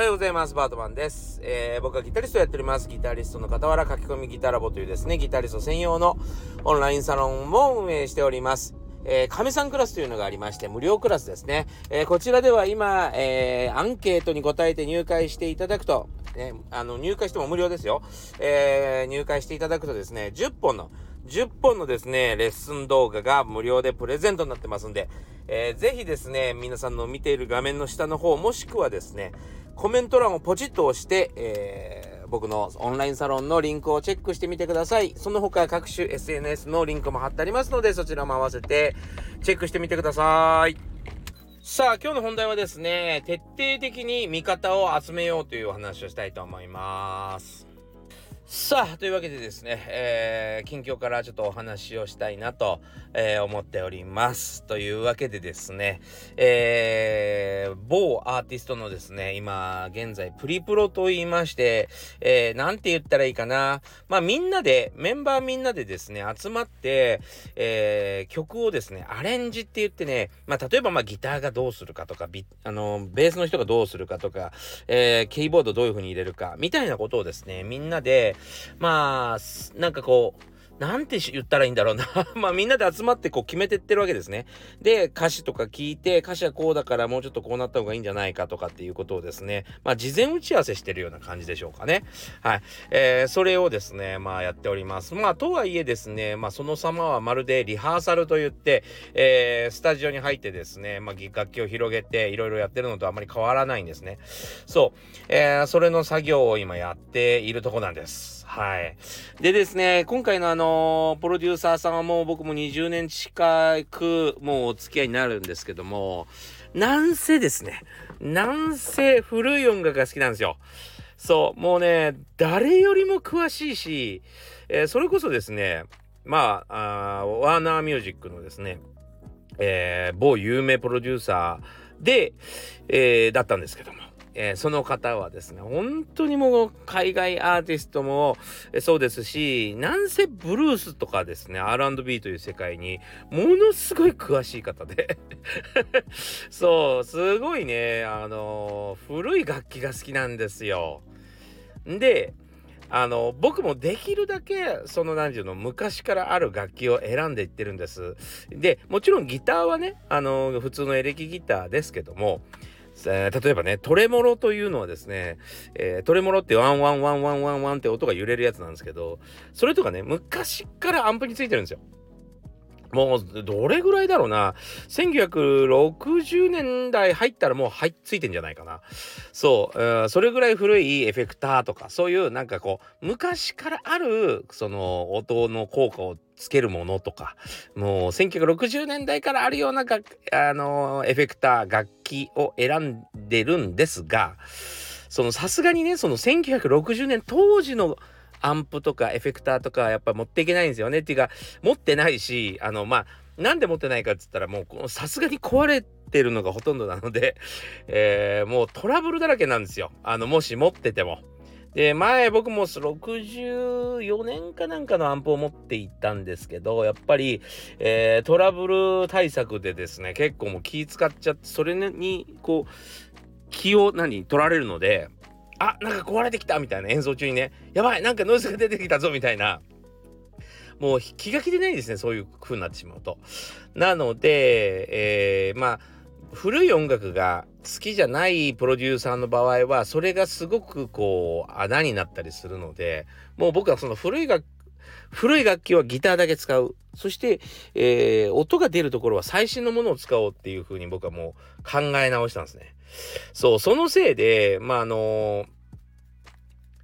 はようございます。バートマンです。えー、僕はギタリストをやっております。ギタリストの傍ら書き込みギタラボというですね、ギタリスト専用のオンラインサロンも運営しております。えー、神さんクラスというのがありまして、無料クラスですね。えー、こちらでは今、えー、アンケートに答えて入会していただくと、ね、あの、入会しても無料ですよ。えー、入会していただくとですね、10本の、10本のですね、レッスン動画が無料でプレゼントになってますんで、えー、ぜひですね、皆さんの見ている画面の下の方、もしくはですね、コメント欄をポチッと押して、えー、僕のオンラインサロンのリンクをチェックしてみてください。その他各種 SNS のリンクも貼ってありますので、そちらも合わせてチェックしてみてください。さあ、今日の本題はですね、徹底的に味方を集めようというお話をしたいと思います。さあ、というわけでですね、えー、近況からちょっとお話をしたいなと、えー、思っております。というわけでですね、えー、某アーティストのですね、今、現在、プリプロと言いまして、えー、なんて言ったらいいかな。まあ、みんなで、メンバーみんなでですね、集まって、えー、曲をですね、アレンジって言ってね、まあ、例えば、まあ、ギターがどうするかとか、ビあの、ベースの人がどうするかとか、えー、キーボードどういう風に入れるか、みたいなことをですね、みんなで、まあ、なんかこう、なんて言ったらいいんだろうな まあみんなで集まってこう決めてってるわけですね。で、歌詞とか聞いて、歌詞はこうだからもうちょっとこうなった方がいいんじゃないかとかっていうことをですね、まあ事前打ち合わせしてるような感じでしょうかね。はい。えー、それをですね、まあやっております。まあとはいえですね、まあその様はまるでリハーサルといって、えー、スタジオに入ってですね、まあ楽器を広げていろいろやってるのとあまり変わらないんですね。そう。えー、それの作業を今やっているとこなんです。はい。でですね、今回のあのプロデューサーさんはもう僕も20年近くもうお付き合いになるんですけども、なんせですね、なんせ古い音楽が好きなんですよ。そう、もうね、誰よりも詳しいし、えー、それこそですね、まあ、あワーナーミュージックのですね、えー、某有名プロデューサーで、えー、だったんですけども、えー、その方はですね、本当にもう海外アーティストもそうですし、なんせブルースとかですね、R&B という世界にものすごい詳しい方で そう、すごいね、あの、古い楽器が好きなんですよ。で、あの僕もできるだけその何て言うの昔からある楽器を選んでいってるんです。でもちろんギターはねあの普通のエレキギターですけどもえ、例えばね、トレモロというのはですね、えー、トレモロってワンワンワンワンワンワンって音が揺れるやつなんですけど、それとかね、昔からアンプについてるんですよ。もう、どれぐらいだろうな。1960年代入ったらもう入っついてんじゃないかな。そう、うん、それぐらい古いエフェクターとか、そういうなんかこう、昔からある、その、音の効果をつけるものとか、もう1960年代からあるようなが、あの、エフェクター、楽器を選んでるんですが、そのさすがにね、その1960年当時のアンプとかエフェクターとかやっぱ持っていけないんですよねっていうか持ってないしあのまあなんで持ってないかっつったらもうさすがに壊れてるのがほとんどなので、えー、もうトラブルだらけなんですよあのもし持ってても。で前僕も64年かなんかのアンプを持っていったんですけどやっぱり、えー、トラブル対策でですね結構もう気使っちゃってそれにこう気を何取られるのであなんか壊れてきたみたいな演奏中にねやばいなんかノイズが出てきたぞみたいなもう気が気でないですねそういう風になってしまうと。なので、えー、まあ古い音楽が好きじゃないプロデューサーの場合はそれがすごくこう穴になったりするのでもう僕はその古い楽古い楽器はギターだけ使う。そして、えー、音が出るところは最新のものを使おうっていう風に僕はもう考え直したんですね。そう、そのせいで、まあ、あのー、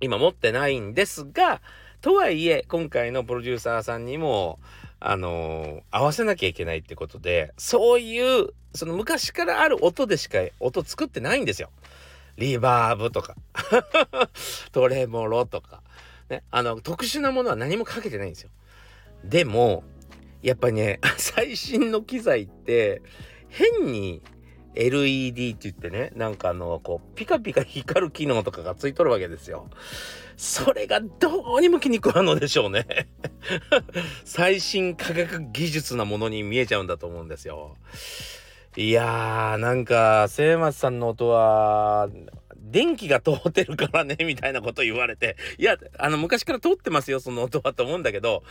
今持ってないんですが、とはいえ、今回のプロデューサーさんにも、あのー、合わせなきゃいけないってことで、そういう、その昔からある音でしか音作ってないんですよ。リバーブとか トレモロとか。ね、あの、特殊なものは何もかけてないんですよ。でも、やっぱりね、最新の機材って、変に LED って言ってね、なんかあの、こう、ピカピカ光る機能とかがついとるわけですよ。それがどうにも気に食わんのでしょうね。最新科学技術なものに見えちゃうんだと思うんですよ。いやー、なんか、末松さんの音は、電気が通ってるからね、みたいなこと言われて、いや、あの、昔から通ってますよ、その音はと思うんだけど、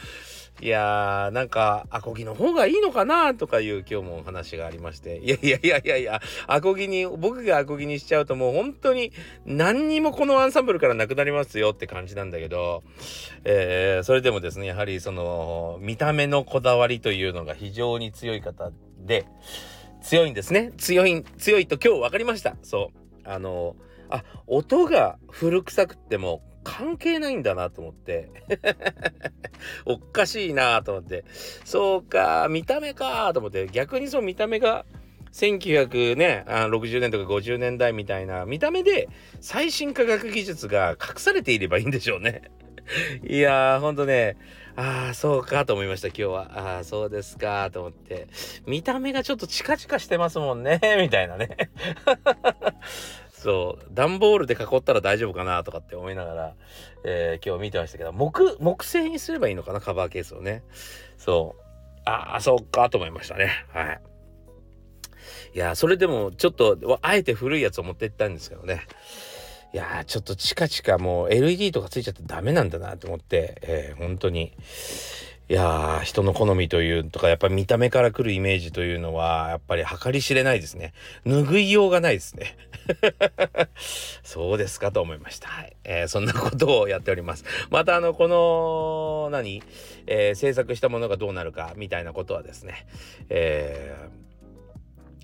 いやー、なんか、アコギの方がいいのかなとかいう今日もお話がありまして、いやいやいやいやいや、アコギに、僕がアコギにしちゃうともう本当に何にもこのアンサンブルからなくなりますよって感じなんだけど、えー、それでもですね、やはりその、見た目のこだわりというのが非常に強い方で、強いんですね。強い、強いと今日分かりました。そう。あの、あ、音が古臭くっても関係ないんだなと思って。おかしいなと思って。そうか、見た目かと思って。逆にその見た目が1960年とか50年代みたいな見た目で最新科学技術が隠されていればいいんでしょうね。いやー、ほんとね、ああ、そうかと思いました、今日は。ああ、そうですかと思って。見た目がちょっとチカチカしてますもんね、みたいなね。そう、段ボールで囲ったら大丈夫かなとかって思いながら、えー、今日見てましたけど、木、木製にすればいいのかな、カバーケースをね。そう。ああ、そうかと思いましたね。はい。いや、それでもちょっと、あえて古いやつを持ってったんですけどね。いやちょっとチカチカもう LED とかついちゃってダメなんだなと思って、えー、本当にいやー人の好みというとかやっぱり見た目から来るイメージというのはやっぱり計り知れないですね。拭いようがないですね。そうですかと思いました、はい。えー、そんなことをやっております。またあのこの何、えー、制作したものがどうなるかみたいなことはですね、え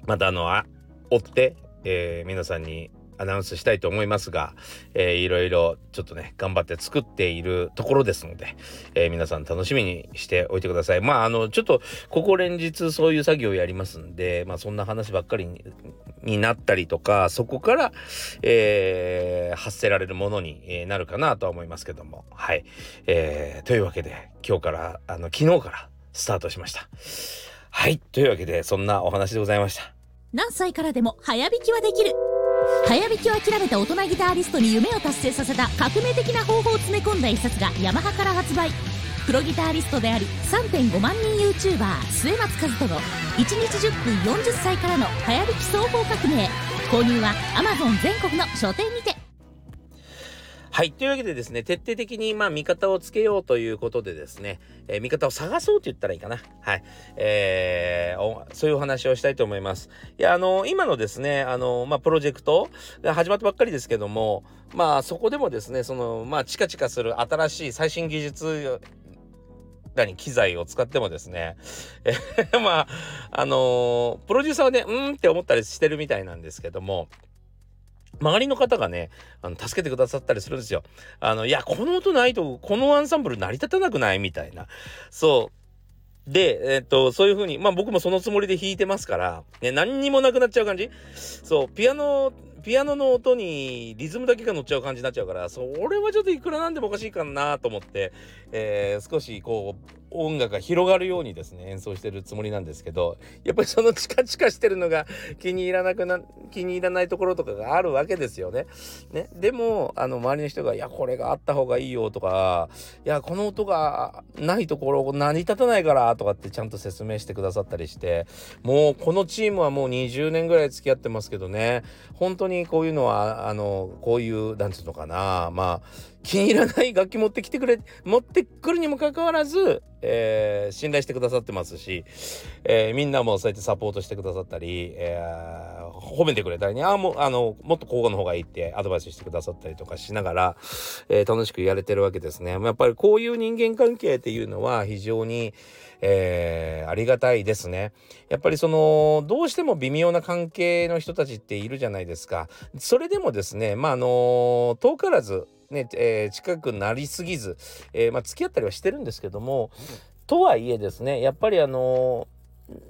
ー、またあのあ追って、えー、皆さんにアナウンスしたいと思いますが、えー、いろいろちょっとね、頑張って作っているところですので、えー、皆さん楽しみにしておいてください。まあ、あの、ちょっと、ここ連日そういう作業をやりますんで、まあ、そんな話ばっかりにになったりとか、そこから、えー、発せられるものになるかなとは思いますけども、はい。えー、というわけで、今日から、あの、昨日からスタートしました。はい。というわけで、そんなお話でございました。何歳からでも早弾きはできる早弾きを諦めた大人ギタリストに夢を達成させた革命的な方法を詰め込んだ一冊がヤマハから発売。プロギタリストであり3.5万人 YouTuber 末松和人の1日10分40歳からの早弾き双方革命。購入は Amazon 全国の書店にて。はい。というわけでですね、徹底的に、まあ、味方をつけようということでですね、えー、味方を探そうと言ったらいいかな。はい。えー、そういうお話をしたいと思います。いや、あの、今のですね、あの、まあ、プロジェクトが始まったばっかりですけども、まあ、そこでもですね、その、まあ、チカチカする新しい最新技術何機材を使ってもですね、えまあ、あのー、プロデューサーはね、うんって思ったりしてるみたいなんですけども、周りの方がね、あの、助けてくださったりするんですよ。あの、いや、この音ないと、このアンサンブル成り立たなくないみたいな。そう。で、えっと、そういう風に、まあ僕もそのつもりで弾いてますから、ね、何にもなくなっちゃう感じそう、ピアノ、ピアノの音にリズムだけが乗っちゃう感じになっちゃうから、それはちょっといくらなんでもおかしいかなと思って、えー、少しこう、音楽が広がるようにですね演奏してるつもりなんですけどやっぱりそのチカチカしてるのが気に入らなくな気に入らないところとかがあるわけですよね。ねでもあの周りの人が「いやこれがあった方がいいよ」とか「いやこの音がないところ成り立たないから」とかってちゃんと説明してくださったりしてもうこのチームはもう20年ぐらい付き合ってますけどね本当にこういうのはあのこういうなんつうのかなまあ気に入らない楽器持ってきてくれ持ってくるにもかかわらず、えー、信頼してくださってますし、えー、みんなもそうやってサポートしてくださったり、えー、褒めてくれたりねあもあのもっとこうの方がいいってアドバイスしてくださったりとかしながら、え楽しくやれてるわけですね。やっぱりこういう人間関係っていうのは非常に、えありがたいですね。やっぱりそのどうしても微妙な関係の人たちっているじゃないですか。それでもですねまああの遠からずね、えー、近くなりすぎず、えー、まあ、付き合ったりはしてるんですけども、とはいえですね、やっぱりあの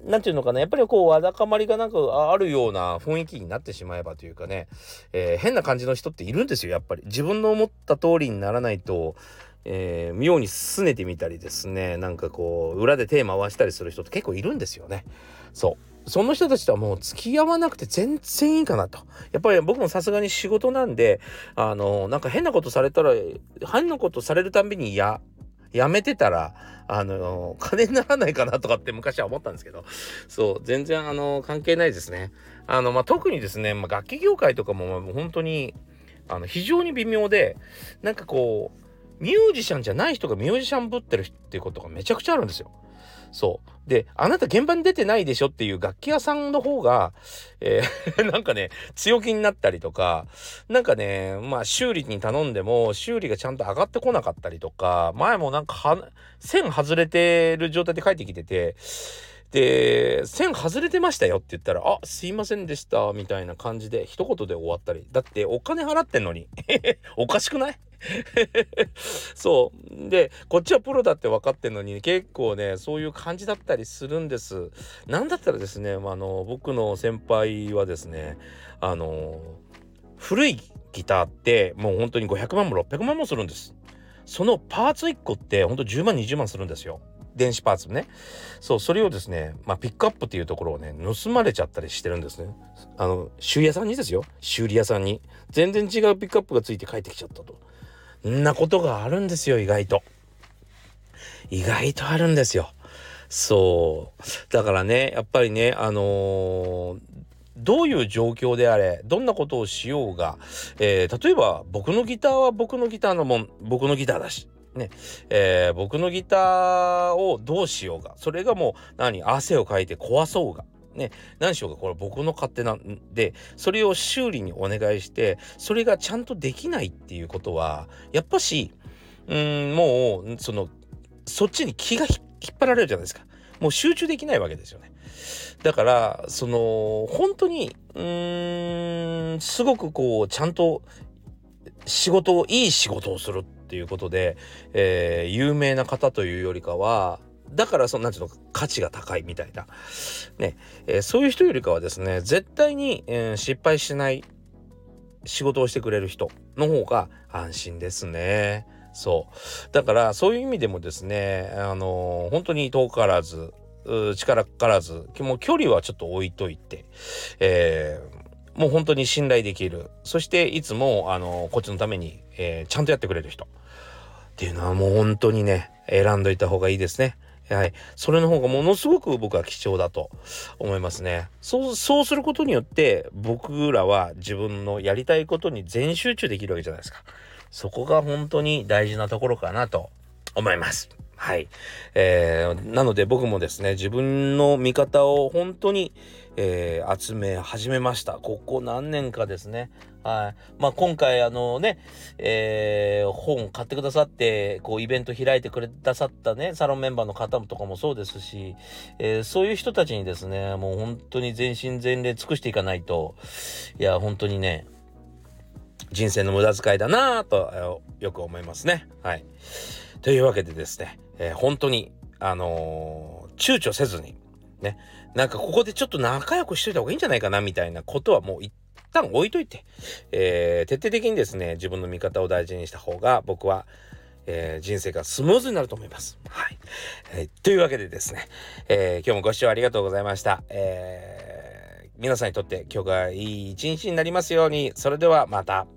なんていうのかな、やっぱりこう、わだかまりがなんかあるような雰囲気になってしまえばというかね、えー、変な感じの人っているんですよ、やっぱり。自分の思った通りにならないと、えー、妙に拗ねてみたりですね、なんかこう、裏で手回したりする人って結構いるんですよね。そう。その人たちとはもう付き合わなくて全然いいかなと。やっぱり僕もさすがに仕事なんで、あの、なんか変なことされたら、変なことされるたんびにや、やめてたら、あの、金にならないかなとかって昔は思ったんですけど、そう、全然あの、関係ないですね。あの、まあ、特にですね、まあ、楽器業界とかも本当に、あの、非常に微妙で、なんかこう、ミュージシャンじゃない人がミュージシャンぶってるっていうことがめちゃくちゃあるんですよ。そう。で、あなた現場に出てないでしょっていう楽器屋さんの方が、えー なんかね、強気になったりとか、なんかね、まあ修理に頼んでも修理がちゃんと上がってこなかったりとか、前もなんか、線外れてる状態で帰ってきてて、で、線外れてましたよって言ったら、あ、すいませんでした、みたいな感じで一言で終わったり。だってお金払ってんのに。おかしくない？そう。で、こっちはプロだって分かってんのに、結構ね、そういう感じだったりするんです。なんだったらですね、まあの、僕の先輩はですね、あの、古いギターってもう本当に500万も600万もするんです。そのパーツ1個ってほんと10万20万するんですよ。電子パーツね。そう、それをですね、まあ、ピックアップっていうところをね、盗まれちゃったりしてるんですね。あの、修理屋さんにですよ。修理屋さんに。全然違うピックアップがついて帰ってきちゃったと。んなことがあるんですよ、意外と。意外とあるんですよ。そう。だからね、やっぱりね、あのー、どういう状況であれ、どんなことをしようが、えー、例えば僕のギターは僕のギターのもん、僕のギターだし、ね、えー、僕のギターをどうしようが、それがもう何、汗をかいて壊そうが、ね、何しようか、これ僕の勝手なんで、それを修理にお願いして、それがちゃんとできないっていうことは、やっぱし、うん、もう、その、そっちに気が引っ張られるじゃないですか。もう集中できないわけですよね。だから、その、本当に、うーん、すごくこう、ちゃんと仕事を、いい仕事をするっていうことで、えー、有名な方というよりかは、だからそのなんていうの価値が高いみたいな。ね、えー、そういう人よりかはですね絶対に、えー、失敗しない仕事をしてくれる人の方が安心ですね。そう。だからそういう意味でもですねあのー、本当に遠からず力からずもう距離はちょっと置いといて、えー、もう本当に信頼できる。そしていつもあのこっちのために、え、ちゃんとやってくれる人。っていうのはもう本当にね選んどいた方がいいですね。はい。それの方がものすごく僕は貴重だと思いますね。そう、そうすることによって僕らは自分のやりたいことに全集中できるわけじゃないですか。そこが本当に大事なところかなと思います。はい。えー、なので僕もですね、自分の見方を本当に、えー、集め始めました。ここ何年かですね。はい。まあ、今回あのね、えー、本買ってくださって、こうイベント開いてくださったね、サロンメンバーの方とかもそうですし、えー、そういう人たちにですね、もう本当に全身全霊尽くしていかないと、いや、本当にね、人生の無駄遣いだなぁと、よく思いますね。はい。というわけでですね、えー、本当に、あの、躊躇せずに、ね、なんかここでちょっと仲良くしといた方がいいんじゃないかなみたいなことはもう一旦置いといて、えー、徹底的にですね、自分の見方を大事にした方が僕は、えー、人生がスムーズになると思います。はい。えー、というわけでですね、えー、今日もご視聴ありがとうございました。え、皆さんにとって今日がいい一日になりますように、それではまた。